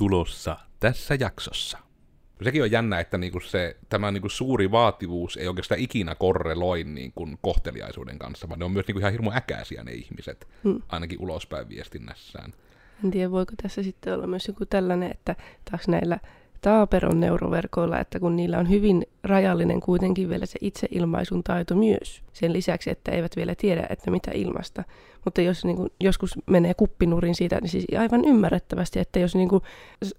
tulossa tässä jaksossa. Sekin on jännä, että niinku se, tämä niinku suuri vaativuus ei oikeastaan ikinä korreloi niinku kohteliaisuuden kanssa, vaan ne on myös niinku ihan hirmu äkäisiä ne ihmiset, Hmm. ainakin ulospäin viestinnässään. En tiedä, voiko tässä sitten olla myös joku tällainen, että taas näillä taaperon neuroverkoilla, että kun niillä on hyvin rajallinen kuitenkin vielä se itseilmaisun taito myös. Sen lisäksi, että eivät vielä tiedä, että mitä ilmasta. Mutta jos niin kuin, joskus menee kuppinurin siitä, niin siis aivan ymmärrettävästi, että jos niin kuin,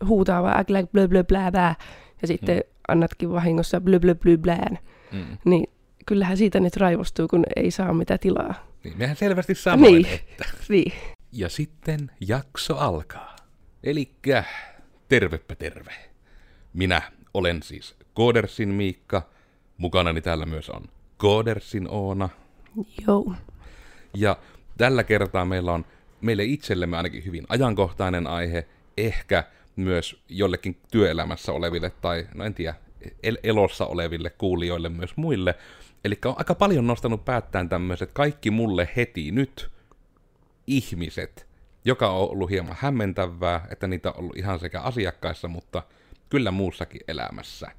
huutaa vaan äklä, blö, blö, blä, blä, ja sitten Mm. annatkin vahingossa blö, blö, blö, blään, Mm. niin kyllähän siitä nyt raivostuu, kun ei saa mitä tilaa. Niin, mehän selvästi sanoin, Niin. että... Niin. Ja sitten jakso alkaa. Elikkä tervepä terve. Minä olen siis Koodersin Miikka. Mukanani täällä myös on Koodersin Oona. Joo. Ja tällä kertaa meillä on meille itsellemme ainakin hyvin ajankohtainen aihe, ehkä myös jollekin työelämässä oleville tai, no en tiedä, el- elossa oleville kuulijoille myös muille. Eli on aika paljon nostanut päättään tämmöiset kaikki mulle heti nyt ihmiset, joka on ollut hieman hämmentävää, että niitä on ollut ihan sekä asiakkaissa, mutta kyllä muussakin elämässä.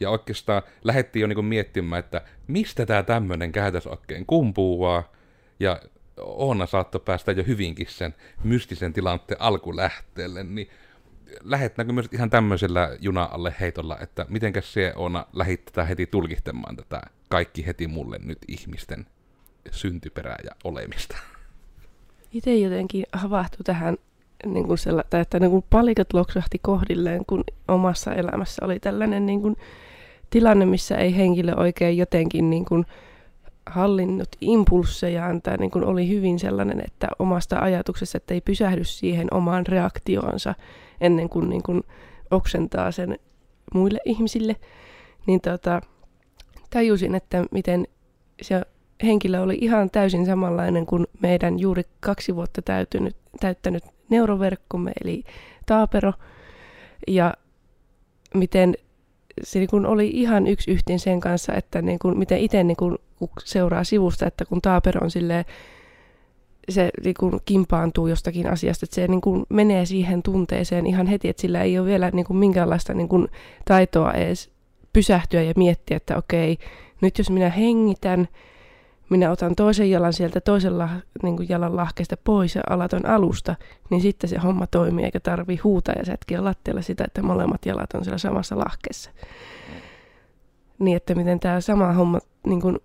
Ja oikeastaan lähdettiin jo niinku miettimään, että mistä tämä tämmöinen käytös oikein kumpuaa. Ja Oona saattoi päästä jo hyvinkin sen mystisen tilanteen alkulähteelle, niin lähettääkö myös ihan tämmöisellä juna alle heitolla, että mitenkäs se Oona lähit tätä heti tulkittamaan tätä kaikki heti mulle nyt ihmisten syntyperää ja olemista. Itse jotenkin havahtui tähän, niin kuin sella, tai että niin kuin palikat loksahti kohdilleen, kun omassa elämässä oli tällainen niin kuin tilanne, missä ei henkilö oikein jotenkin niin kuin hallinnut impulssejaan, tai niin kuin oli hyvin sellainen, että omasta ajatuksesta, että ei pysähdy siihen omaan reaktioonsa ennen kuin, niin kuin oksentaa sen muille ihmisille, niin tota, tajusin, että miten se henkilö oli ihan täysin samanlainen kuin meidän juuri kaksi vuotta täytynyt, täyttänyt neuroverkkomme, eli Taapero, ja miten se niin kuin oli ihan yksi yhteen sen kanssa, että niin kuin, miten itse niin kuin, seuraa sivusta, että kun Taapero on silleen, se niin kuin kimpaantuu jostakin asiasta, että se niin kuin menee siihen tunteeseen ihan heti, että sillä ei ole vielä niin kuin minkäänlaista niin kuin taitoa edes pysähtyä ja miettiä, että okei, nyt jos minä hengitän, minä otan toisen jalan sieltä toisella niin kuin jalan lahkeesta pois ja alaton alusta, niin sitten se homma toimii, eikä tarvi huutaa ja sätkiä lattialla sitä, että molemmat jalat on siellä samassa lahkeessa. Niin, että miten tämä sama homma niin kuin,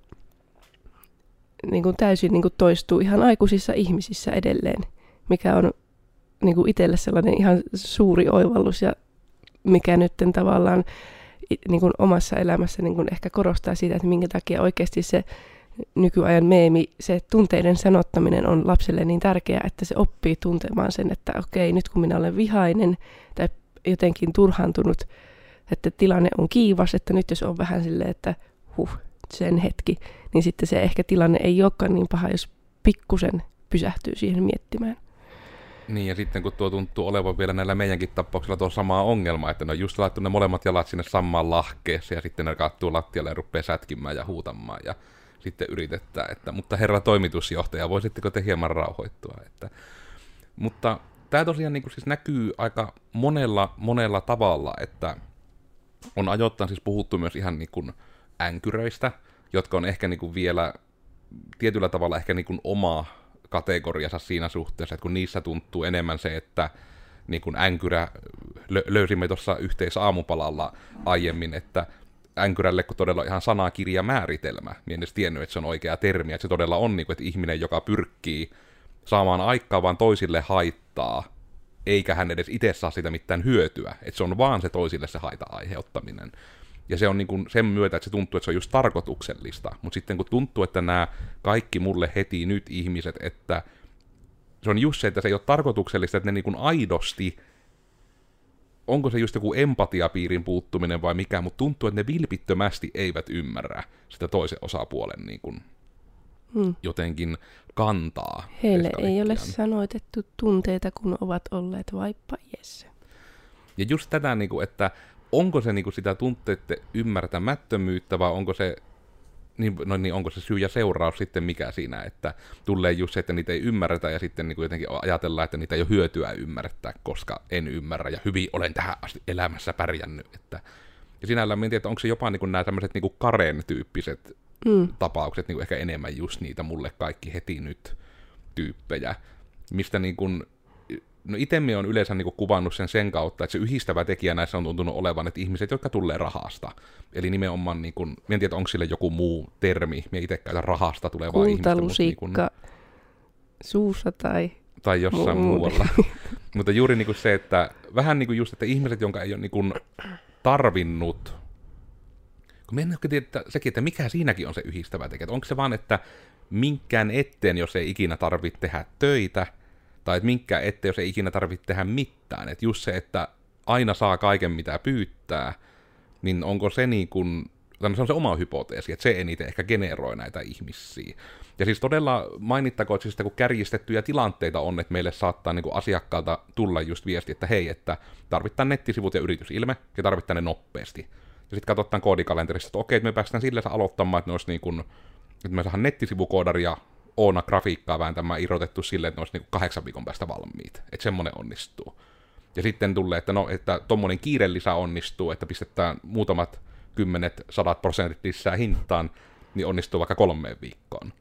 niin kuin täysin niin kuin toistuu ihan aikuisissa ihmisissä edelleen, mikä on niin kuin itselle sellainen ihan suuri oivallus ja mikä nyt tavallaan niin kuin omassa elämässä niin kuin ehkä korostaa sitä, että minkä takia oikeasti se nykyajan meemi, se tunteiden sanottaminen on lapselle niin tärkeää, että se oppii tuntemaan sen, että okei, nyt kun minä olen vihainen tai jotenkin turhaantunut, että tilanne on kiivas, että nyt jos on vähän silleen, että huh, sen hetki, niin sitten se ehkä tilanne ei olekaan niin paha, jos pikkusen pysähtyy siihen miettimään. Niin, ja sitten kun tuo tuntuu olevan vielä näillä meidänkin tapauksilla tuo sama ongelma, että ne on just laittu ne molemmat jalat sinne samaan lahkeeseen, ja sitten ne kattuu lattialle ja rupeaa sätkimään ja huutamaan, ja sitten yritetään, että, mutta herra toimitusjohtaja, voisitteko te hieman rauhoittua, että, mutta tämä tosiaan niin siis näkyy aika monella, monella tavalla, että on ajoittain siis puhuttu myös ihan niin kuin änkyröistä, jotka on ehkä niin kuin vielä tietyllä tavalla ehkä niin kuin oma kategoriansa siinä suhteessa, että kun niissä tuntuu enemmän se, että niin kuin änkyrä, lö- löysimme tuossa yhteisaamupalalla aiemmin, että änkyrälle kun todella ihan sanakirja määritelmä, niin en edes tiennyt, että se on oikea termi, että se todella on niin kuin, että ihminen, joka pyrkii saamaan aikaa vaan toisille haittaa, eikä hän edes itse saa sitä mitään hyötyä, että se on vaan se toisille se haita aiheuttaminen. Ja se on niin kuin sen myötä, että se tuntuu, että se on just tarkoituksellista. Mutta sitten kun tuntuu, että nämä kaikki mulle heti nyt ihmiset, että se on just se, että se ei ole tarkoituksellista, että ne niin kuin aidosti, onko se just joku empatiapiirin puuttuminen vai mikä, mutta tuntuu, että ne vilpittömästi eivät ymmärrä sitä toisen osapuolen niin kuin Hmm. jotenkin kantaa. Heille ei ole kaikkiaan. sanoitettu tunteita, kun ovat olleet vaippa iässä. Ja just tätä, niin kuin, että onko se niin kuin sitä tunteiden ymmärtämättömyyttä vai onko se niin, no niin, onko se syy ja seuraus sitten mikä siinä, että tulee just se, että niitä ei ymmärretä ja sitten niin kuin jotenkin ajatellaan, että niitä ei ole hyötyä ymmärtää, koska en ymmärrä ja hyvin olen tähän asti elämässä pärjännyt. Että, ja sinällään mietin, että onko se jopa niin kuin nämä tämmöiset niin kuin Karen-tyyppiset mm. tapaukset niin kuin ehkä enemmän just niitä mulle kaikki heti nyt tyyppejä, mistä niin kuin no itse on yleensä niin kuvannut sen sen kautta, että se yhdistävä tekijä näissä on tuntunut olevan, että ihmiset, jotka tulee rahasta. Eli nimenomaan, niin kuin, en tiedä, onko sille joku muu termi, me itse käytän rahasta tulevaa ihmistä. Mutta niin kuin, suussa tai... Tai jossain muu. muualla. mutta juuri niin kuin se, että vähän niin kuin just, että ihmiset, jonka ei ole niin kuin tarvinnut kun mennään että sekin, että mikä siinäkin on se yhdistävä tekijä. Onko se vaan, että minkään eteen, jos ei ikinä tarvitse tehdä töitä, tai että minkä ettei, jos ei ikinä tarvitse tehdä mitään. Että just se, että aina saa kaiken mitä pyytää, niin onko se niin kuin, se on se oma hypoteesi, että se eniten ehkä generoi näitä ihmisiä. Ja siis todella mainittakoon, että siis, kun kärjistettyjä tilanteita on, että meille saattaa niin kuin asiakkaalta tulla just viesti, että hei, että tarvitaan nettisivut ja yritysilme, ja tarvitaan ne nopeasti. Ja sitten katsotaan koodikalenterista, että okei, että me päästään sillä aloittamaan, että ne olisi niin kuin, että me saadaan nettisivukoodaria Oona grafiikkaa vääntämään irrotettu silleen, että ne olisi niin kahdeksan viikon päästä valmiit. Että semmoinen onnistuu. Ja sitten tulee, että no, että tommonen kiireellisä onnistuu, että pistetään muutamat kymmenet, sadat prosentit lisää hintaan, niin onnistuu vaikka kolmeen viikkoon.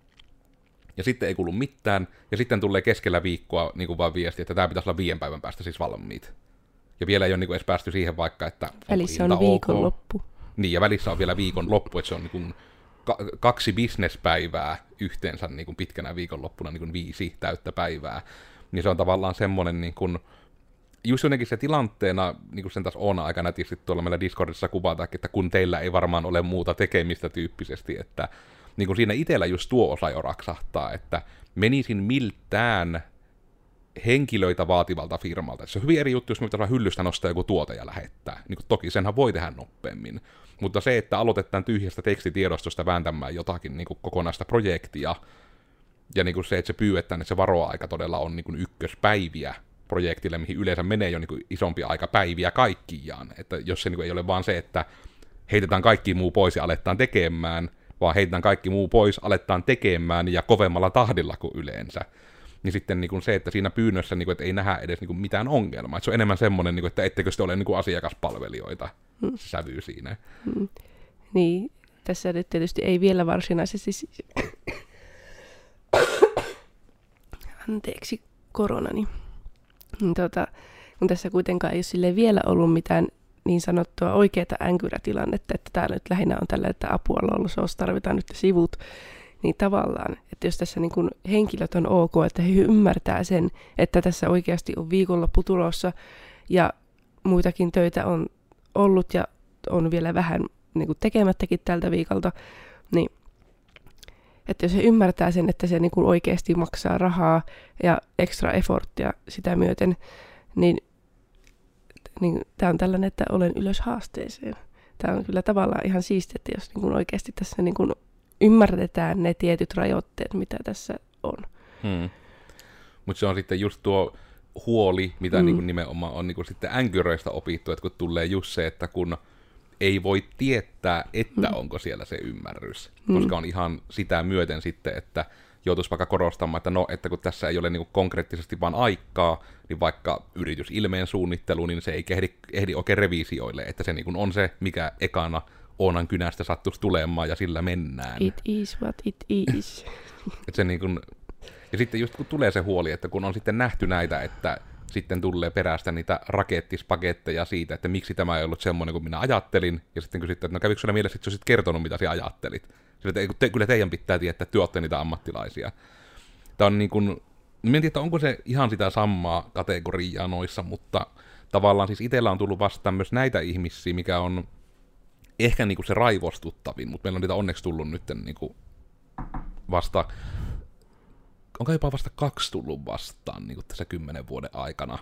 Ja sitten ei kuulu mitään, ja sitten tulee keskellä viikkoa niin kuin vaan viesti, että tämä pitäisi olla viiden päivän päästä siis valmiit. Ja vielä ei ole niin kuin edes päästy siihen vaikka, että... Välissä on viikonloppu. Okay. Niin, ja välissä on vielä viikon loppu, että se on niin kuin kaksi bisnespäivää yhteensä niin kuin pitkänä viikonloppuna, niin kuin viisi täyttä päivää, niin se on tavallaan semmoinen niin kuin, just jotenkin se tilanteena, niin kuin sen taas on aika nätisti tuolla meillä Discordissa kuvata, että kun teillä ei varmaan ole muuta tekemistä tyyppisesti, että niin kuin siinä itsellä just tuo osa jo raksahtaa, että menisin miltään henkilöitä vaativalta firmalta. Se on hyvin eri juttu, jos me pitäisi hyllystä nostaa joku tuote ja lähettää. Niin kuin toki senhän voi tehdä nopeammin. Mutta se, että aloitetaan tyhjästä tekstitiedostosta vääntämään jotakin niin kuin kokonaista projektia, ja niin kuin se, että se pyydetään, että se varoaika todella on niin kuin ykköspäiviä projektille, mihin yleensä menee jo niin kuin isompi aika päiviä kaikkiaan. Että jos se niin kuin ei ole vaan se, että heitetään kaikki muu pois ja aletaan tekemään, vaan heitetään kaikki muu pois, aletaan tekemään ja kovemmalla tahdilla kuin yleensä niin sitten niin kuin se, että siinä pyynnössä niin kuin, että ei nähdä edes niin kuin mitään ongelmaa. Että se on enemmän semmoinen, niin kuin, että ettekö sitten ole niin kuin asiakaspalvelijoita, hmm. sävy siinä. Hmm. Niin, tässä nyt tietysti ei vielä varsinaisesti... Anteeksi, koronani. Niin, tota, kun tässä kuitenkaan ei ole sille vielä ollut mitään niin sanottua oikeaa änkyrätilannetta, että täällä nyt lähinnä on tällä, että apua lollos, tarvitaan nyt sivut, niin tavallaan, että jos tässä niin kuin henkilöt on ok, että he ymmärtää sen, että tässä oikeasti on viikonloppu tulossa ja muitakin töitä on ollut ja on vielä vähän niin kuin tekemättäkin tältä viikolta, niin että jos he ymmärtää sen, että se niin kuin oikeasti maksaa rahaa ja extra efforttia sitä myöten, niin, niin tämä on tällainen, että olen ylös haasteeseen. Tämä on kyllä tavallaan ihan siistiä, että jos niin kuin oikeasti tässä niin kuin ymmärretään ne tietyt rajoitteet, mitä tässä on. Hmm. Mutta se on sitten just tuo huoli, mitä hmm. niin nimenomaan on niin sitten änkyröistä opittu, että kun tulee just se, että kun ei voi tietää, että hmm. onko siellä se ymmärrys, hmm. koska on ihan sitä myöten sitten, että joutuisi vaikka korostamaan, että no, että kun tässä ei ole niin konkreettisesti vaan aikaa, niin vaikka yritysilmeen suunnittelu, niin se ei ehdi, ehdi oikein revisioille, että se niin on se, mikä ekana Oonan kynästä sattuisi tulemaan ja sillä mennään. It is what it is. Et se niin kun, ja sitten just kun tulee se huoli, että kun on sitten nähty näitä, että sitten tulee perästä niitä rakettispaketteja siitä, että miksi tämä ei ollut semmoinen kuin minä ajattelin, ja sitten kysytään, että no kävikö sinulla mielessä, että olisit kertonut, mitä sinä ajattelit. Sillä, että te, kyllä teidän pitää tietää, että te olette niitä ammattilaisia. Tämä on niin kuin, tiedä, että onko se ihan sitä samaa kategoriaa noissa, mutta tavallaan siis itsellä on tullut vastaan myös näitä ihmisiä, mikä on ehkä niinku se raivostuttavin, mutta meillä on niitä onneksi tullut nyt niinku vasta, onko jopa vasta kaksi tullut vastaan niinku tässä kymmenen vuoden aikana.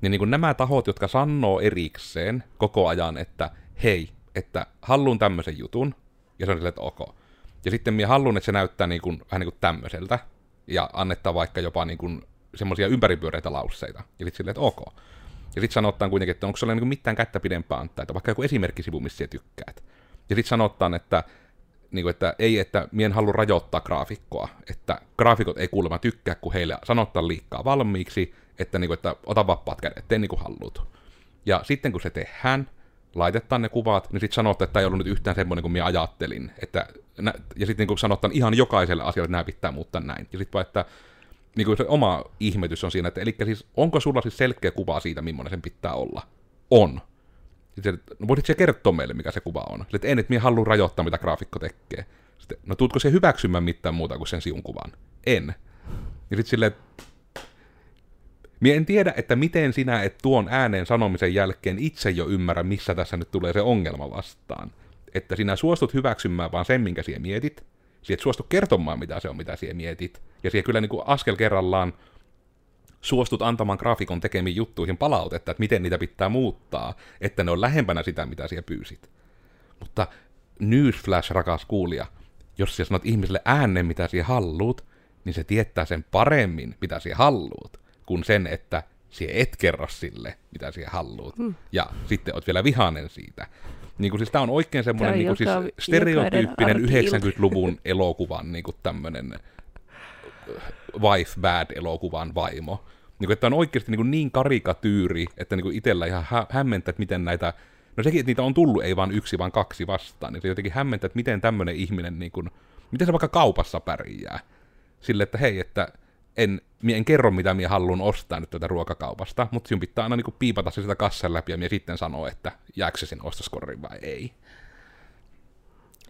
Niin niinku nämä tahot, jotka sanoo erikseen koko ajan, että hei, että haluan tämmöisen jutun, ja se on silleen, että ok. Ja sitten minä haluan, että se näyttää niinku, vähän niin kuin tämmöiseltä, ja annettaa vaikka jopa niinku semmoisia ympäripyöreitä lausseita. Ja sitten silleen, että ok. Ja sitten sanotaan kuitenkin, että onko sulla niinku mitään kättä pidempää antaa, että vaikka joku esimerkkisivu, missä sä tykkäät. Ja sitten sanotaan, että niin kuin, että ei, että mien halua rajoittaa graafikkoa, että graafikot ei kuulemma tykkää, kun heille sanottaa liikaa valmiiksi, että, niin kuin, että ota vapaat kädet, tee niin kuin haluut. Ja sitten kun se tehdään, laitetaan ne kuvat, niin sitten sanotte, että tämä ei ollut nyt yhtään semmoinen kuin minä ajattelin. Että, ja sitten niin sanotaan ihan jokaiselle asialle, että nämä pitää muuttaa näin. Ja sitten vaan, että niin kuin se oma ihmetys on siinä, että eli siis onko sulla siis selkeä kuva siitä, millainen sen pitää olla? On. Sitten, no voisitko se kertoa meille, mikä se kuva on? Sitten, en, että minä haluan rajoittaa, mitä graafikko tekee. Sitten, no tuutko se hyväksymään mitään muuta kuin sen siun kuvan? En. Ja sitten silleen, Mie en tiedä, että miten sinä et tuon ääneen sanomisen jälkeen itse jo ymmärrä, missä tässä nyt tulee se ongelma vastaan. Että sinä suostut hyväksymään vaan sen, minkä sinä mietit. Sinä et suostu kertomaan, mitä se on, mitä sinä mietit. Ja sinä kyllä niin kuin askel kerrallaan suostut antamaan graafikon tekemiin juttuihin palautetta, että miten niitä pitää muuttaa, että ne on lähempänä sitä, mitä sinä pyysit. Mutta newsflash, rakas kuulija, jos sinä sanot ihmiselle äänen, mitä sinä halluut, niin se tietää sen paremmin, mitä sinä halluut kuin sen, että sie et kerro sille, mitä sie haluut. Mm. Ja sitten oot vielä vihainen siitä. Niin kuin siis tää on oikein semmoinen niin kuin siis stereotyyppinen 90-luvun elokuvan niin kuin tämmönen äh, wife bad elokuvan vaimo. Niin kuin, että on oikeasti niin, kuin niin karikatyyri, että niin kuin itsellä ihan hä- hämmentää, että miten näitä, no sekin, että niitä on tullut ei vaan yksi, vaan kaksi vastaan, niin se jotenkin hämmentää, että miten tämmöinen ihminen, niin kuin, miten se vaikka kaupassa pärjää. Sille, että hei, että en, en kerro, mitä minä haluan ostaa nyt tätä ruokakaupasta, mutta sinun pitää aina niin kuin piipata se sitä kassan läpi ja minä sitten sanoo, että jääkö se sinne vai ei.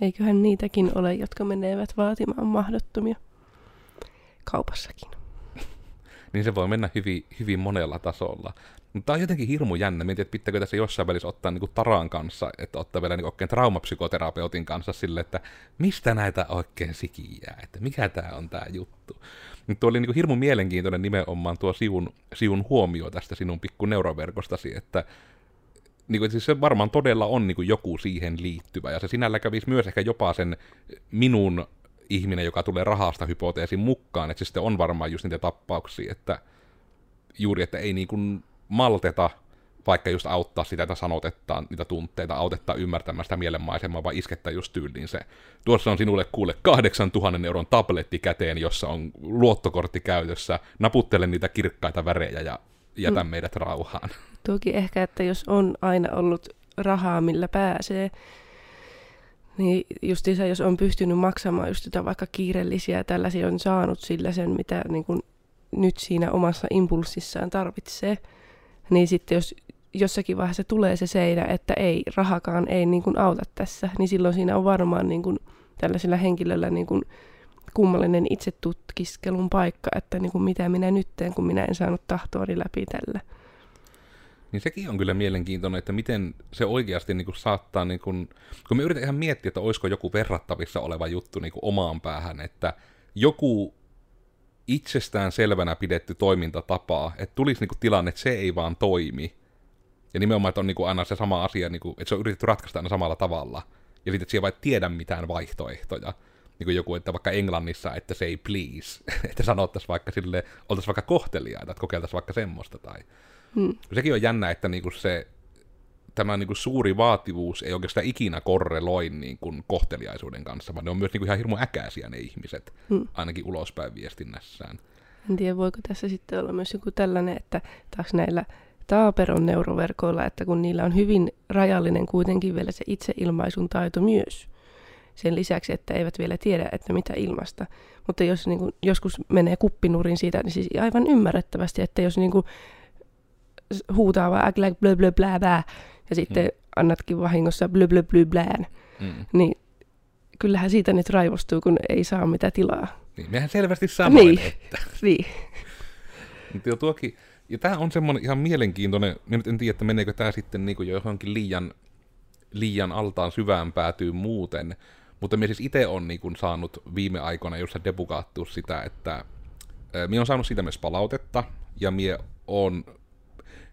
Eiköhän niitäkin ole, jotka menevät vaatimaan mahdottomia kaupassakin. niin se voi mennä hyvin, hyvin monella tasolla. Mutta tämä on jotenkin hirmu jännä. Mietin, että pitääkö tässä jossain välissä ottaa niin kuin Taran kanssa, että ottaa vielä niin oikein traumapsykoterapeutin kanssa sille, että mistä näitä oikein sikiää, että mikä tämä on tämä juttu. Nyt tuo oli niin kuin hirmu mielenkiintoinen nimenomaan tuo sivun, sivun huomio tästä sinun pikku neuroverkostasi, että niin kuin, siis se varmaan todella on niin kuin joku siihen liittyvä, ja se sinällä kävisi myös ehkä jopa sen minun ihminen, joka tulee rahasta hypoteesin mukaan, että se sitten on varmaan just niitä tappauksia, että juuri, että ei niin kuin malteta vaikka just auttaa sitä, että sanotetaan niitä tunteita, autetta ymmärtämään sitä mielenmaisemaa, vaan iskettä just tyyliin se. Tuossa on sinulle kuule 8000 euron tabletti käteen, jossa on luottokortti käytössä, naputtele niitä kirkkaita värejä ja jätä mm. meidät rauhaan. Toki ehkä, että jos on aina ollut rahaa, millä pääsee, niin justiinsa, jos on pystynyt maksamaan just sitä vaikka kiireellisiä tällaisia, on saanut sillä sen, mitä niin kuin nyt siinä omassa impulssissaan tarvitsee, niin sitten jos jossakin vaiheessa tulee se seinä, että ei, rahakaan ei niin kuin auta tässä, niin silloin siinä on varmaan niin kuin tällaisella henkilöllä niin kuin kummallinen itsetutkiskelun paikka, että niin kuin mitä minä nyt teen, kun minä en saanut tahtoani läpi tällä. Niin sekin on kyllä mielenkiintoinen, että miten se oikeasti niin kuin saattaa, niin kuin, kun me yritän ihan miettiä, että olisiko joku verrattavissa oleva juttu niin kuin omaan päähän, että joku itsestään selvänä pidetty toimintatapa, että tulisi niin kuin tilanne, että se ei vaan toimi, ja nimenomaan, että on niin kuin aina se sama asia, niin kuin, että se on yritetty ratkaista aina samalla tavalla. Ja sitten, että siellä ei tiedä mitään vaihtoehtoja. Niin kuin joku, että vaikka Englannissa, että say please, että sanottaisiin vaikka sille, oltaisiin vaikka kohteliaita, että kokeiltaisiin vaikka semmoista. Tai... Hmm. Sekin on jännä, että niin kuin se, tämä niin kuin suuri vaativuus ei oikeastaan ikinä korreloi niin kuin kohteliaisuuden kanssa, vaan ne on myös niin kuin ihan hirmu äkäisiä ne ihmiset, hmm. ainakin ulospäin viestinnässään. En tiedä, voiko tässä sitten olla myös joku tällainen, että taas näillä taaperon neuroverkoilla, että kun niillä on hyvin rajallinen kuitenkin vielä se itseilmaisun taito myös. Sen lisäksi, että eivät vielä tiedä, että mitä ilmasta. Mutta jos niin kuin, joskus menee kuppinurin siitä, niin siis aivan ymmärrettävästi, että jos niin kuin, huutaa vaan blö blö blö blä, blä ja sitten mm. annatkin vahingossa blö blö blö blään, mm. niin kyllähän siitä nyt raivostuu, kun ei saa mitä tilaa. Niin, mehän selvästi saamme niin. että. niin. Mutta tuokin, ja tämä on semmoinen ihan mielenkiintoinen, minä nyt en tiedä, että meneekö tämä sitten niin kuin johonkin liian, liian altaan syvään päätyy muuten, mutta minä siis itse olen niin kuin saanut viime aikoina just debugaattua sitä, että minä on saanut siitä myös palautetta, ja minä on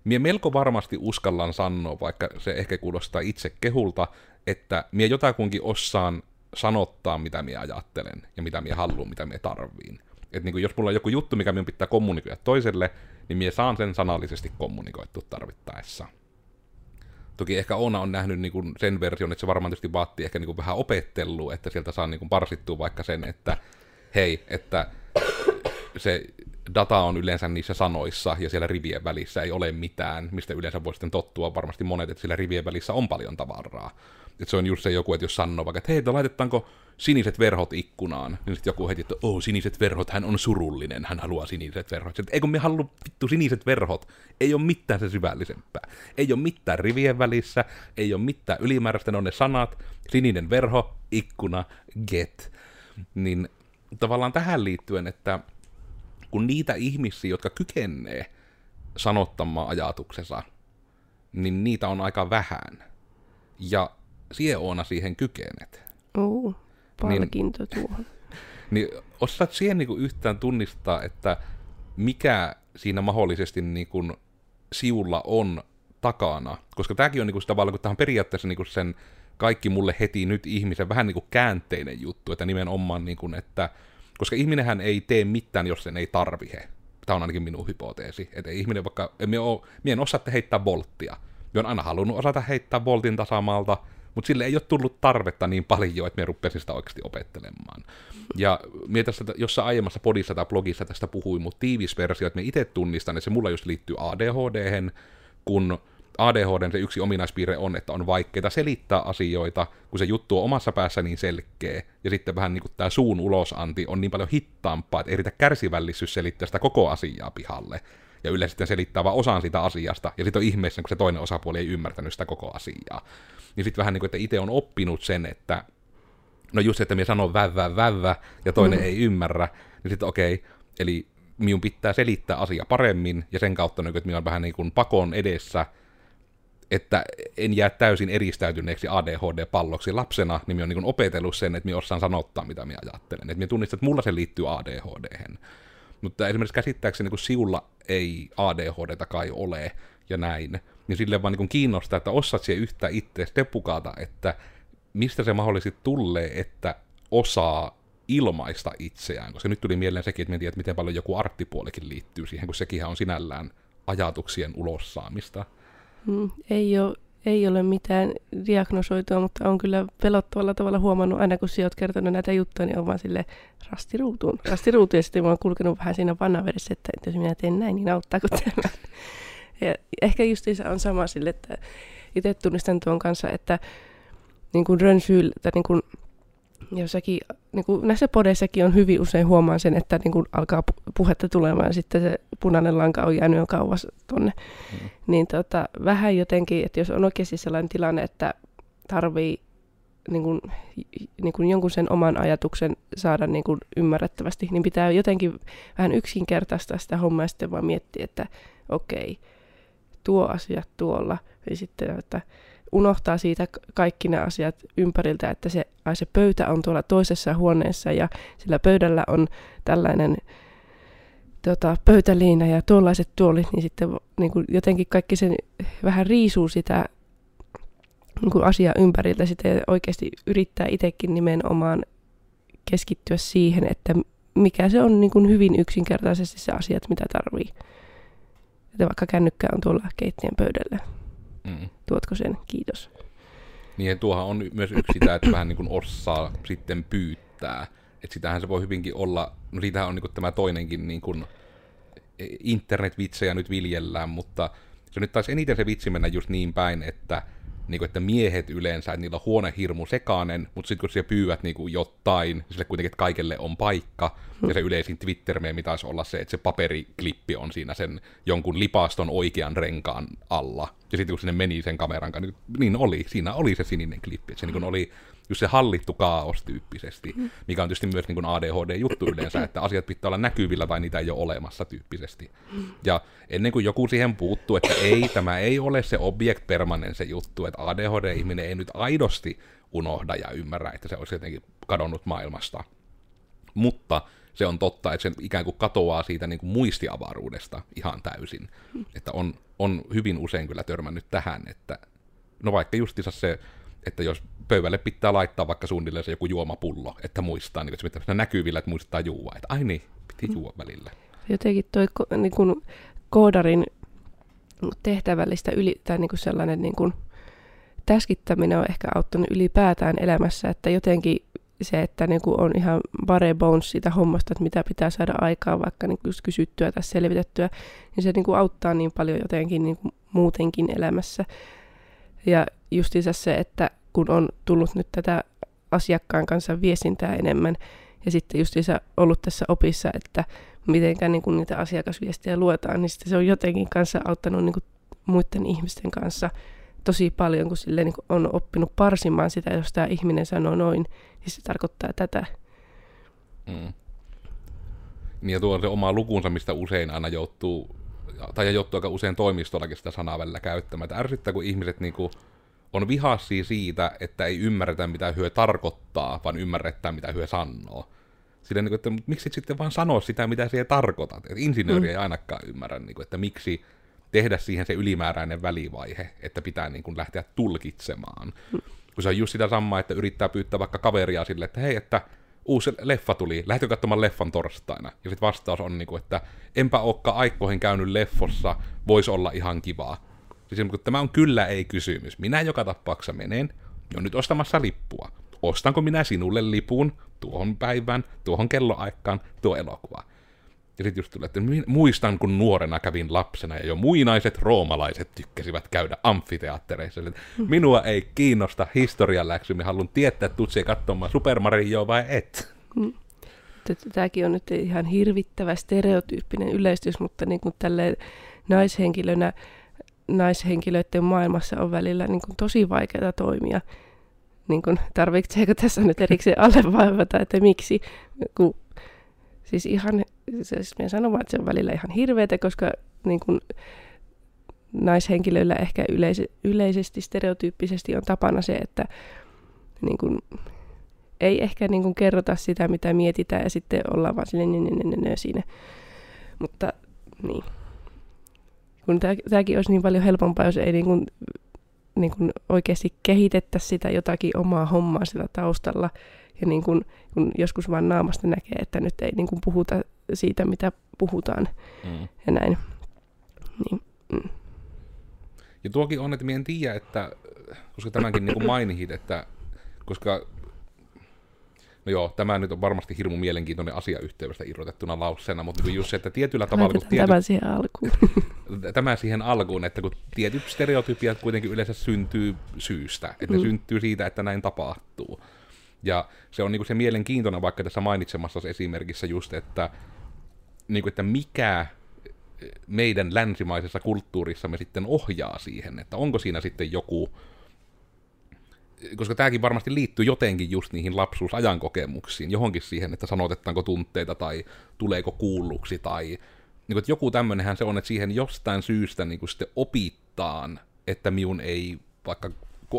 Mie melko varmasti uskallan sanoa, vaikka se ehkä kuulostaa itse kehulta, että mie jotakunkin osaan sanottaa, mitä minä ajattelen, ja mitä minä haluan, mitä minä tarviin. Että niin jos mulla on joku juttu, mikä minun pitää kommunikoida toiselle, niin minä saan sen sanallisesti kommunikoittu tarvittaessa. Toki ehkä Oona on nähnyt niin kuin sen version, että se varmaan tietysti vaatii ehkä niin kuin vähän opettelua, että sieltä saa niin kuin parsittua vaikka sen, että hei, että se data on yleensä niissä sanoissa ja siellä rivien välissä ei ole mitään, mistä yleensä voi sitten tottua varmasti monet, että siellä rivien välissä on paljon tavaraa. Että se on just se joku, että jos sanoo vaikka, että hei, laitetaanko siniset verhot ikkunaan, niin sitten joku heti, että oh, siniset verhot, hän on surullinen, hän haluaa siniset verhot. Sitten, eikö me halua vittu siniset verhot, ei ole mitään se syvällisempää. Ei ole mitään rivien välissä, ei ole mitään ylimääräistä, ne on ne sanat, sininen verho, ikkuna, get. Niin tavallaan tähän liittyen, että kun niitä ihmisiä, jotka kykenee sanottamaan ajatuksensa, niin niitä on aika vähän. Ja sie Oona siihen kykenet. Uh, palkinto niin, tuohon. Niin osaat siihen niin yhtään tunnistaa, että mikä siinä mahdollisesti niin kuin siulla on takana, koska tämäkin on niin kuin tavallaan, kun tämä on periaatteessa niin kuin sen kaikki mulle heti nyt ihmisen vähän niin kuin käänteinen juttu, että nimenomaan niin kuin, että koska ihminenhän ei tee mitään, jos sen ei tarvihe. Tämä on ainakin minun hypoteesi. Että ihminen vaikka, me, ole, me en osaa heittää volttia. Me on aina halunnut osata heittää voltin tasamalta, mutta sille ei ole tullut tarvetta niin paljon, että me rupesin sitä oikeasti opettelemaan. Ja minä tässä jossain aiemmassa podissa tai blogissa tästä puhuin, mutta tiivis versio, että me itse tunnistan, että se mulla just liittyy ADHD, kun ADHDn se yksi ominaispiirre on, että on vaikeaa selittää asioita, kun se juttu on omassa päässä niin selkeä, ja sitten vähän niin kuin tämä suun ulosanti on niin paljon hittaampaa, että ei riitä kärsivällisyys selittää sitä koko asiaa pihalle, ja yleensä sitten selittää vain osan sitä asiasta, ja sitten on ihmeessä, kun se toinen osapuoli ei ymmärtänyt sitä koko asiaa. Niin sitten vähän niin kuin, että itse on oppinut sen, että no just, että minä sanon vävä, vävä, ja toinen mm. ei ymmärrä, niin sitten okei, okay, eli minun pitää selittää asia paremmin, ja sen kautta, niin että minä on vähän niin kuin pakon edessä, että en jää täysin eristäytyneeksi ADHD-palloksi lapsena, niin minä olen niin opetellut sen, että minä osaan sanottaa, mitä minä ajattelen. Että minä tunnistan, että mulla se liittyy ADHD. Mutta esimerkiksi käsittääkseni, kun siulla ei ADHDta kai ole, ja näin, niin sille vaan niin kiinnostaa, että osaat siihen yhtä itse steppukaata, että mistä se mahdollisesti tulee, että osaa ilmaista itseään, koska nyt tuli mieleen sekin, että me tiedät, miten paljon joku arttipuolikin liittyy siihen, kun sekin on sinällään ajatuksien ulossaamista. Mm, ei, ole, ei ole mitään diagnosoitua, mutta on kyllä pelottavalla tavalla huomannut, aina kun sinä olet kertonut näitä juttuja, niin on vaan sille rastiruutuun. Rastiruutu, ja sitten mä oon kulkenut vähän siinä vannavedessä, että jos minä teen näin, niin auttaako tämä? Ja ehkä justiinsa on sama sille, että itse tunnistan tuon kanssa, että niin kuin Rönsyl, tai niin kuin jossakin, niin kuin näissä podeissakin on hyvin usein huomaan sen, että niin kuin alkaa puhetta tulemaan ja sitten se punainen lanka on jäänyt jo kauas tonne. Mm. Niin tota, vähän jotenkin, että jos on oikeasti sellainen tilanne, että tarvii niin kuin, niin kuin jonkun sen oman ajatuksen saada niin kuin ymmärrettävästi, niin pitää jotenkin vähän yksinkertaistaa sitä hommaa ja sitten vaan miettiä, että okei, tuo asia tuolla. Ja sitten, että unohtaa siitä kaikki ne asiat ympäriltä, että se, ai se pöytä on tuolla toisessa huoneessa ja sillä pöydällä on tällainen tota, pöytäliina ja tuollaiset tuolit, niin sitten niin kuin jotenkin kaikki sen vähän riisuu sitä niin kuin asiaa ympäriltä sitten oikeasti yrittää itsekin nimenomaan keskittyä siihen, että mikä se on niin kuin hyvin yksinkertaisesti se asiat, mitä tarvii. Että vaikka kännykkä on tuolla keittiön pöydällä. Mm. Tuotko sen? Kiitos. Niin, tuohan on myös yksi sitä, että vähän niin kuin osaa sitten pyytää. Että sitähän se voi hyvinkin olla, no siitähän on niin kuin tämä toinenkin niin kuin internetvitsejä nyt viljellään, mutta se nyt taisi eniten se vitsi mennä just niin päin, että niin kuin, että miehet yleensä, että niillä on huone hirmu sekainen, mutta sitten kun siellä pyyvät niin kuin jotain, niin sille kuitenkin, että kaikelle on paikka, ja se yleisin twitter taisi olla se, että se paperiklippi on siinä sen jonkun lipaston oikean renkaan alla, ja sitten kun sinne meni sen kameran kanssa, niin, niin oli, siinä oli se sininen klippi, että se niin kuin oli just se hallittu kaos tyyppisesti, mm. mikä on tietysti myös niin kuin ADHD-juttu yleensä, että asiat pitää olla näkyvillä tai niitä ei ole olemassa tyyppisesti. Ja ennen kuin joku siihen puuttuu, että ei, tämä ei ole se object permanent se juttu, että ADHD-ihminen ei nyt aidosti unohda ja ymmärrä, että se olisi jotenkin kadonnut maailmasta. Mutta se on totta, että se ikään kuin katoaa siitä niin kuin muistiavaruudesta ihan täysin. Että on, on hyvin usein kyllä törmännyt tähän, että no vaikka justiinsa se että jos pöydälle pitää laittaa vaikka suunnilleen se joku juomapullo, että muistaa, niin että se näkyvillä, että muistaa juua. Että ai niin, piti juua välillä. Jotenkin toi niin kuin koodarin tehtävällistä yli, tai niin sellainen niin kuin täskittäminen on ehkä auttanut ylipäätään elämässä, että jotenkin se, että niin kuin on ihan bare bones siitä hommasta, että mitä pitää saada aikaa vaikka niin kysyttyä tai selvitettyä, niin se niin auttaa niin paljon jotenkin niin muutenkin elämässä. Ja justiinsa se, että kun on tullut nyt tätä asiakkaan kanssa viestintää enemmän, ja sitten justiinsa ollut tässä opissa, että miten niin kuin niitä asiakasviestejä luetaan, niin sitten se on jotenkin kanssa auttanut niin kuin muiden ihmisten kanssa tosi paljon, kun sille niin kuin on oppinut parsimaan sitä, jos tämä ihminen sanoo noin, niin se tarkoittaa tätä. Mm. Niin ja tuo on se oma lukunsa, mistä usein aina joutuu, tai joutuu aika usein toimistollakin sitä sanaa välillä käyttämään. Että ärsyttää, kun ihmiset niinku on vihassia siitä, että ei ymmärretä, mitä hyö tarkoittaa, vaan ymmärretään, mitä hyö sanoo. Sillä niin kuin, että miksi sitten vaan sanoa sitä, mitä siihen tarkoitat. Että insinööri mm. ei ainakaan ymmärrä, niin kuin, että miksi tehdä siihen se ylimääräinen välivaihe, että pitää niin kuin lähteä tulkitsemaan. Mm. Kun se on just sitä samaa, että yrittää pyytää vaikka kaveria sille, että hei, että uusi leffa tuli, lähdetkö katsomaan leffan torstaina? Ja sitten vastaus on, niin kuin, että enpä olekaan aikoihin käynyt leffossa, voisi olla ihan kivaa. Siis kun tämä on kyllä ei kysymys. Minä joka tapauksessa menen, jo nyt ostamassa lippua. Ostanko minä sinulle lipun tuohon päivään, tuohon kelloaikaan, tuo elokuva? Ja sitten just tulee, että muistan, kun nuorena kävin lapsena ja jo muinaiset roomalaiset tykkäsivät käydä amfiteattereissa. Eli mm. minua ei kiinnosta historian läksy, minä haluan tietää, että tutsia katsomaan Super Mario vai et. Mm. Tämäkin on nyt ihan hirvittävä stereotyyppinen yleistys, mutta niin kuin tälleen naishenkilönä naishenkilöiden maailmassa on välillä niin kuin tosi vaikeaa toimia. Niin kuin, tarvitseeko tässä nyt erikseen allevaivata, että miksi? Kun, siis ihan, siis minä sanon vaan, että se on välillä ihan hirveätä, koska niin kuin, naishenkilöillä ehkä yleis- yleisesti, stereotyyppisesti on tapana se, että niin kuin, ei ehkä niin kuin, kerrota sitä, mitä mietitään, ja sitten ollaan vaan silleen niin, niin, niin, siinä. Mutta niin kun tämäkin olisi niin paljon helpompaa, jos ei niin kuin, niin kuin oikeasti kehitettäisi sitä jotakin omaa hommaa sillä taustalla. Ja niin kuin, kun joskus vaan naamasta näkee, että nyt ei niin kuin puhuta siitä, mitä puhutaan mm. ja näin. Niin, mm. Ja tuokin on, että minä en tiedä, että koska tämänkin niin kuin mainihit, että koska No joo, tämä nyt on varmasti hirmu mielenkiintoinen asia yhteydestä irrotettuna lauseena, mutta just se, että tietyllä tavalla... Kun tietyt, tämä siihen alkuun. tämä siihen alkuun, että kun tietyt stereotypiat kuitenkin yleensä syntyy syystä, että mm. ne syntyy siitä, että näin tapahtuu. Ja se on niin kuin se mielenkiintoinen vaikka tässä mainitsemassa esimerkissä just, että, niin kuin, että mikä meidän länsimaisessa kulttuurissamme sitten ohjaa siihen, että onko siinä sitten joku koska tämäkin varmasti liittyy jotenkin just niihin lapsuusajan kokemuksiin, johonkin siihen, että sanotetaanko tunteita tai tuleeko kuulluksi tai niin kuin, että joku tämmönenhän se on, että siihen jostain syystä niin kuin sitten opittaan, että minun ei vaikka,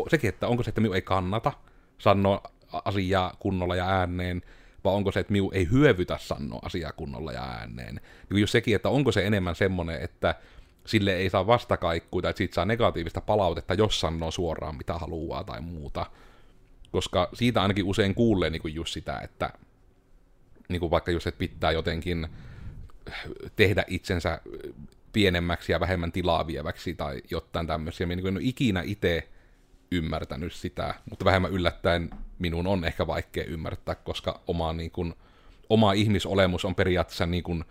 sekin, että onko se, että minun ei kannata sanoa asiaa kunnolla ja ääneen, vai onko se, että minun ei hyövytä sanoa asiaa kunnolla ja ääneen. Niin just sekin, että onko se enemmän semmoinen, että sille ei saa vastakaikkuja tai siitä saa negatiivista palautetta, jos sanoo suoraan mitä haluaa tai muuta. Koska siitä ainakin usein kuulee niin kuin just sitä, että niin kuin vaikka jos et pitää jotenkin tehdä itsensä pienemmäksi ja vähemmän tilaa vieväksi tai jotain tämmöisiä. Minä niin en ole ikinä itse ymmärtänyt sitä, mutta vähemmän yllättäen minun on ehkä vaikea ymmärtää, koska oma, niin kuin, oma ihmisolemus on periaatteessa niin kuin,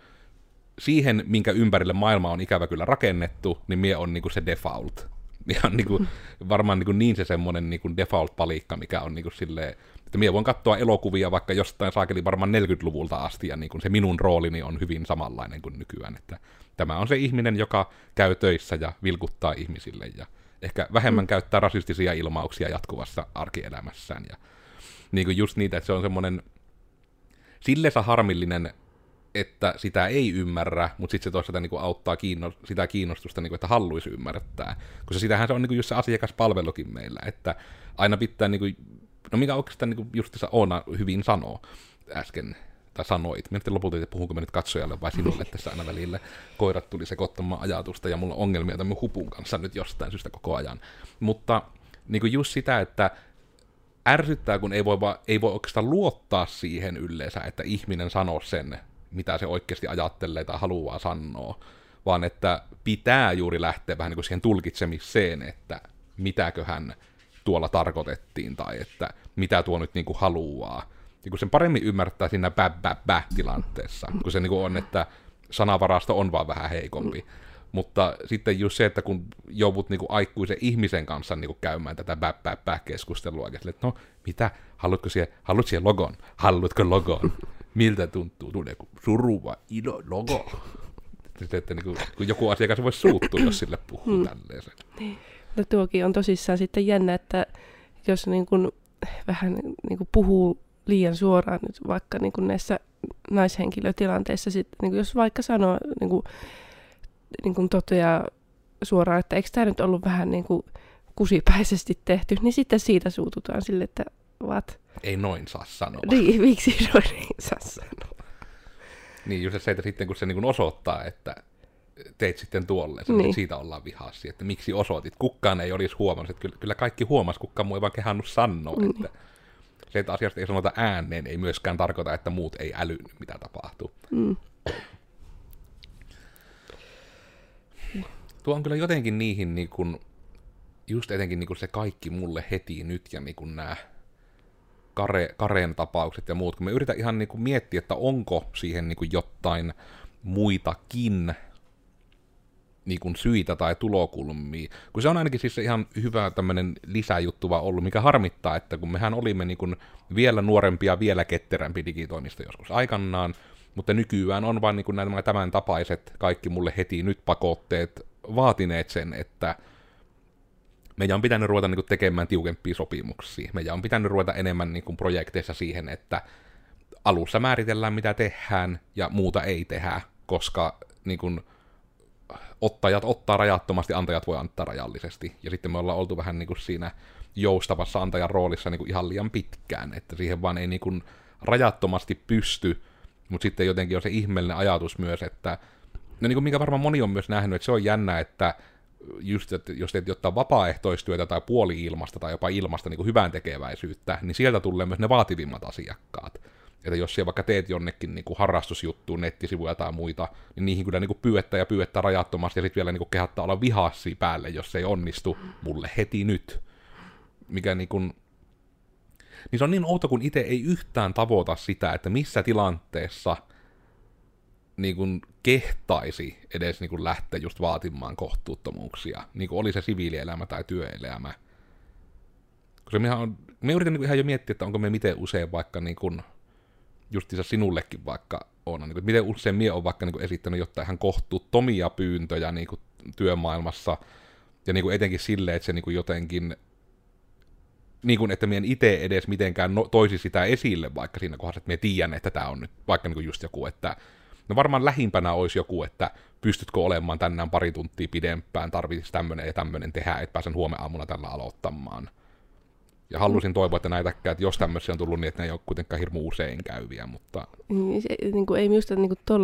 siihen, minkä ympärille maailma on ikävä kyllä rakennettu, niin mie on niinku se default. On niinku, varmaan niinku niin se semmoinen niinku default-palikka, mikä on niinku silleen, että mie voin katsoa elokuvia vaikka jostain saakeli varmaan 40-luvulta asti, ja niinku se minun roolini on hyvin samanlainen kuin nykyään, että tämä on se ihminen, joka käy töissä ja vilkuttaa ihmisille, ja ehkä vähemmän mm. käyttää rasistisia ilmauksia jatkuvassa arkielämässään, ja niinku just niitä, että se on semmoinen sillensä harmillinen että sitä ei ymmärrä, mutta sitten se toisaalta niin kuin auttaa kiinno, sitä kiinnostusta, niin kuin, että haluaisi ymmärtää. Koska sitähän se on niin kuin just se asiakaspalvelukin meillä, että aina pitää, niin kuin, no mikä oikeastaan niin kuin justissa Oona hyvin sanoo äsken, tai sanoit. Mietin lopulta, että puhunko nyt katsojalle vai sinulle tässä aina välillä. Koirat tuli sekoittamaan ajatusta ja mulla on ongelmia tämän hupun kanssa nyt jostain syystä koko ajan. Mutta niin kuin just sitä, että ärsyttää, kun ei voi, va- ei voi oikeastaan luottaa siihen yleensä, että ihminen sanoo sen, mitä se oikeasti ajattelee tai haluaa sanoa, vaan että pitää juuri lähteä vähän niin kuin siihen tulkitsemiseen, että mitäköhän tuolla tarkoitettiin, tai että mitä tuo nyt niinku haluaa. Ja kun sen paremmin ymmärtää siinä bä bä bä tilanteessa, kun se niinku on, että sanavarasto on vaan vähän heikompi. Mutta sitten just se, että kun joudut niinku aikuisen ihmisen kanssa niinku käymään tätä bä bä bä keskustelua, että no mitä, haluatko siihen, haluatko siihen logon, haluatko logon, miltä tuntuu, tulee kuin suru vai ilo logo. Sitten, että niinku, kun joku asiakas voisi suuttua, jos sille puhuu hmm. tälleen. No tuokin on tosissaan sitten jännä, että jos niin kuin vähän niin kuin puhuu liian suoraan nyt vaikka niin kuin näissä naishenkilötilanteissa, sit, niin kuin jos vaikka sanoo, niin kuin, niin kuin toteaa suoraan, että eikö tämä nyt ollut vähän niin kuin kusipäisesti tehty, niin sitten siitä suututaan sille, että what? Ei noin saa sanoa. Niin, miksi noin ei saa sanoa? Niin, just se, että sitten kun se niin osoittaa, että teit sitten tuolle, niin. niin. siitä ollaan vihassi, että miksi osoitit. Kukaan ei olisi huomannut, että kyllä, kyllä kaikki huomasi, kukaan muu ei vaan kehannut sanoa, niin. että se, että asiasta ei sanota ääneen, ei myöskään tarkoita, että muut ei älynyt, mitä tapahtuu. Mm. Tuo on kyllä jotenkin niihin, niin kuin, just etenkin niin kuin se kaikki mulle heti nyt ja niin kuin nämä Kare, Kareen tapaukset ja muut, kun me yritän ihan niin kuin miettiä, että onko siihen niin kuin jotain muitakin niin kuin syitä tai tulokulmia. Kun se on ainakin siis ihan hyvä tämmöinen lisäjuttu vaan ollut, mikä harmittaa, että kun mehän olimme niin kuin vielä nuorempia, vielä ketterämpi digitoimista joskus aikanaan, mutta nykyään on vain niin kuin nämä tämän tapaiset kaikki mulle heti nyt pakotteet vaatineet sen, että meidän on pitänyt ruveta niin kuin tekemään tiukempia sopimuksia. Meidän on pitänyt ruveta enemmän niin kuin projekteissa siihen, että alussa määritellään mitä tehdään ja muuta ei tehdä, koska niin kuin, ottajat ottaa rajattomasti, antajat voi antaa rajallisesti. Ja sitten me ollaan oltu vähän niin kuin siinä joustavassa antajan roolissa niin kuin ihan liian pitkään, että siihen vaan ei niin kuin rajattomasti pysty, mutta sitten jotenkin on se ihmeellinen ajatus myös, että no niin kuin mikä varmaan moni on myös nähnyt, että se on jännä, että just, että jos teet jotain vapaaehtoistyötä tai puoli-ilmasta tai jopa ilmasta niin hyvän tekeväisyyttä, niin sieltä tulee myös ne vaativimmat asiakkaat. Että jos siellä vaikka teet jonnekin niin kuin harrastusjuttuun, nettisivuja tai muita, niin niihin kyllä niin kuin pyyettä ja pyyettä rajattomasti ja sitten vielä niin kuin kehattaa olla vihassi päälle, jos se ei onnistu mulle heti nyt. Mikä niin kuin, niin se on niin outo, kun itse ei yhtään tavoita sitä, että missä tilanteessa niin kuin kehtaisi edes niin kuin lähteä just vaatimaan kohtuuttomuuksia, niin kuin oli se siviilielämä tai työelämä. Koska me, on, me yritän niin ihan jo miettiä, että onko me miten usein vaikka niin kuin justiinsa sinullekin vaikka on, niin kuin, miten usein mie on vaikka niin kuin esittänyt jotain ihan kohtuuttomia pyyntöjä niin kuin työmaailmassa, ja niin kuin etenkin silleen, että se niin kuin jotenkin, niin kuin, että mien itse edes mitenkään no, toisi sitä esille, vaikka siinä kohdassa, että mie tiedän, että tämä on nyt vaikka niin kuin just joku, että no varmaan lähimpänä olisi joku, että pystytkö olemaan tänään pari tuntia pidempään, tarvitsisi tämmöinen ja tämmöinen tehdä, että pääsen huomenna aamuna tällä aloittamaan. Ja halusin toivoa, että näitä, että jos tämmöisiä on tullut, niin että ne ei ole kuitenkaan hirmu usein käyviä, mutta... Niin, se, niin kuin, ei minusta niin kuin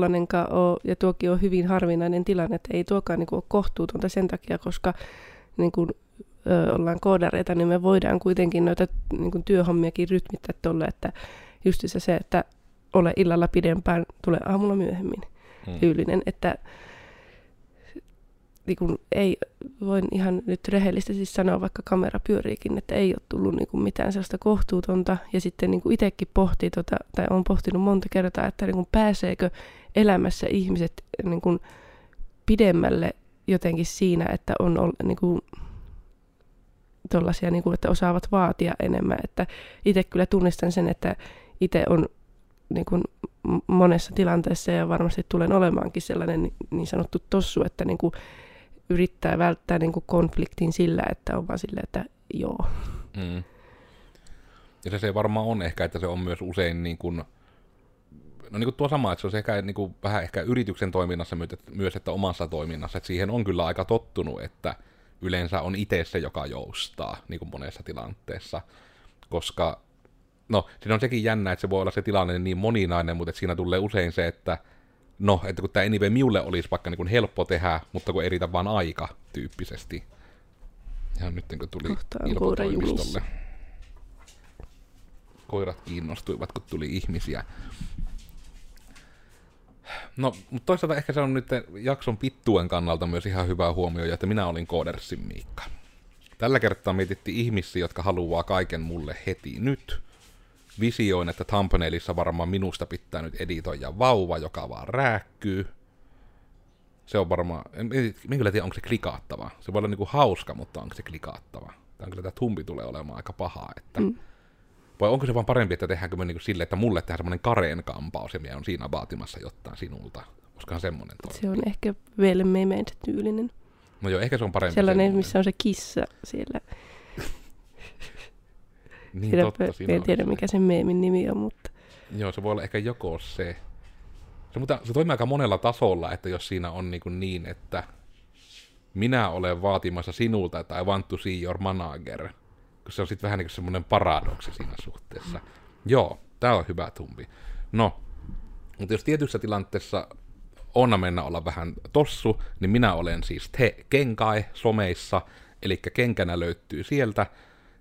ole, ja tuokin on hyvin harvinainen tilanne, että ei tuokaan niin kuin, ole kohtuutonta sen takia, koska niin kuin, ö, ollaan koodareita, niin me voidaan kuitenkin noita niin kuin, työhommiakin rytmittää tolle, että just se, että ole illalla pidempään, tulee aamulla myöhemmin hmm. tyylinen, että niin kuin ei, voin ihan nyt rehellisesti sanoa, vaikka kamera pyöriikin, että ei ole tullut niin kuin mitään sellaista kohtuutonta. Ja sitten niin kuin itsekin pohtii, tota, tai on pohtinut monta kertaa, että niin kuin pääseekö elämässä ihmiset niin kuin pidemmälle jotenkin siinä, että on niin kuin, tollasia, niin kuin, että osaavat vaatia enemmän. Että itse kyllä tunnistan sen, että itse on niin kuin monessa tilanteessa ja varmasti tulen olemaankin sellainen niin sanottu tossu, että niin kuin yrittää välttää niin kuin konfliktin sillä, että on vaan silleen, että joo. Mm. Ja se, se varmaan on ehkä, että se on myös usein niin kuin, no niin kuin tuo sama, että se on ehkä niin kuin, vähän ehkä yrityksen toiminnassa myös, että omassa toiminnassa, että siihen on kyllä aika tottunut, että yleensä on itse se, joka joustaa niin kuin monessa tilanteessa, koska no, siinä on sekin jännä, että se voi olla se tilanne niin moninainen, mutta siinä tulee usein se, että no, että kun tämä anyway miulle olisi vaikka niin kuin helppo tehdä, mutta kun ei riitä vaan aika tyyppisesti. Ihan nyt kun tuli ilpotoimistolle. Koirat kiinnostuivat, kun tuli ihmisiä. No, mutta toisaalta ehkä se on nyt jakson pittuen kannalta myös ihan hyvä huomio, että minä olin Koodersin Miikka. Tällä kertaa mietittiin ihmisiä, jotka haluaa kaiken mulle heti nyt. Visioin, että thumbnailissa varmaan minusta pitää nyt editoida vauva, joka vaan rääkkyy. Se on varmaan, en, kyllä tiedä, onko se klikaattava. Se voi olla niinku hauska, mutta onko se klikaattava? Tai onko tämä tumpi tulee olemaan aika paha, että... Mm. Vai onko se vaan parempi, että tehdäänkö me niinku sille, että mulle tehdään semmoinen kareen kampaus ja minä on siinä vaatimassa jotain sinulta. Koskahan semmoinen toi. Se on ehkä vielä memeensä tyylinen. No joo, ehkä se on parempi. Sellainen, semmoinen. missä on se kissa siellä. Niin siellä totta, siinä en tiedä, mikä sen meemin nimi on, mutta... Joo, se voi olla ehkä joko se. Se, mutta se toimii aika monella tasolla, että jos siinä on niin, niin että minä olen vaatimassa sinulta, että I want to see your manager, kun se on sitten vähän niin kuin semmoinen paradoksi siinä suhteessa. Mm. Joo, tämä on hyvä tumpi. No, mutta jos tietyssä tilanteessa Onna mennä olla vähän tossu, niin minä olen siis te kenkai someissa, eli kenkänä löytyy sieltä,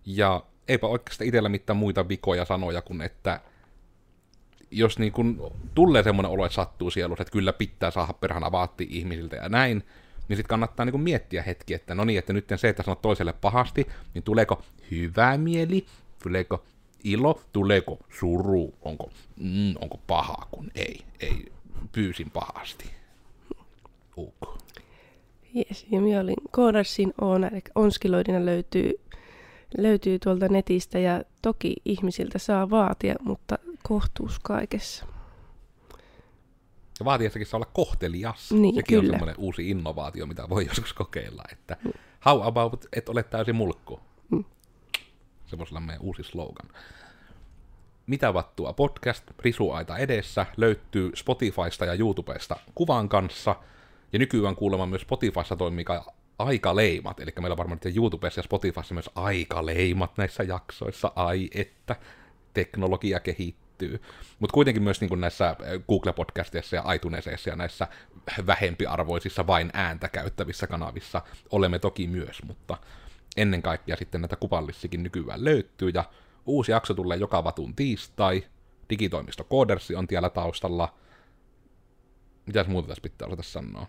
ja eipä oikeastaan itsellä mitään muita vikoja sanoja kuin, että jos niin kun tulee semmoinen olo, että sattuu sielussa, että kyllä pitää saada perhana vaatti ihmisiltä ja näin, niin sitten kannattaa niin miettiä hetki, että no niin, että nyt se, että sanot toiselle pahasti, niin tuleeko hyvä mieli, tuleeko ilo, tuleeko suru, onko, mm, onko paha, kun ei, ei, pyysin pahasti. UK. Jes, ja minä olin Koodarsin Oona, eli Onskiloidina löytyy, löytyy tuolta netistä ja toki ihmisiltä saa vaatia, mutta kohtuus kaikessa. Ja vaatiessakin saa olla kohtelias. Niin, Sekin kyllä. on semmoinen uusi innovaatio, mitä voi joskus kokeilla, että mm. how about et ole täysin mulkku. Mm. Se voisi olla meidän uusi slogan. Mitä vattua podcast, risuaita edessä, löytyy Spotifysta ja YouTubesta kuvan kanssa. Ja nykyään kuulemma myös Spotifyssa toimii aikaleimat, eli meillä on varmaan YouTubessa ja Spotifyssa myös aikaleimat näissä jaksoissa, ai että teknologia kehittyy. Mutta kuitenkin myös niin näissä Google-podcasteissa ja iTunesissa ja näissä vähempiarvoisissa vain ääntä käyttävissä kanavissa olemme toki myös, mutta ennen kaikkea sitten näitä kupallissikin nykyään löytyy, ja Uusi jakso tulee joka vatun tiistai. Digitoimisto Koodersi on tiellä taustalla. Mitäs muuta tässä pitää osata sanoa?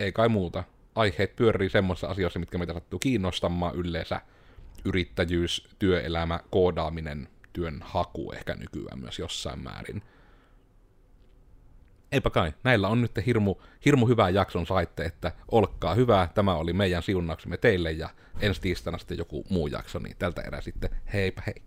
Ei kai muuta. Aiheet pyörii semmoisissa asioissa, mitkä meitä sattuu kiinnostamaan yleensä. Yrittäjyys, työelämä, koodaaminen, työn haku ehkä nykyään myös jossain määrin. Eipä kai, näillä on nyt hirmu, hirmu hyvää jakson saitte, että olkaa hyvää, tämä oli meidän siunauksemme teille ja ensi tiistaina sitten joku muu jakso, niin tältä erää sitten heipä hei.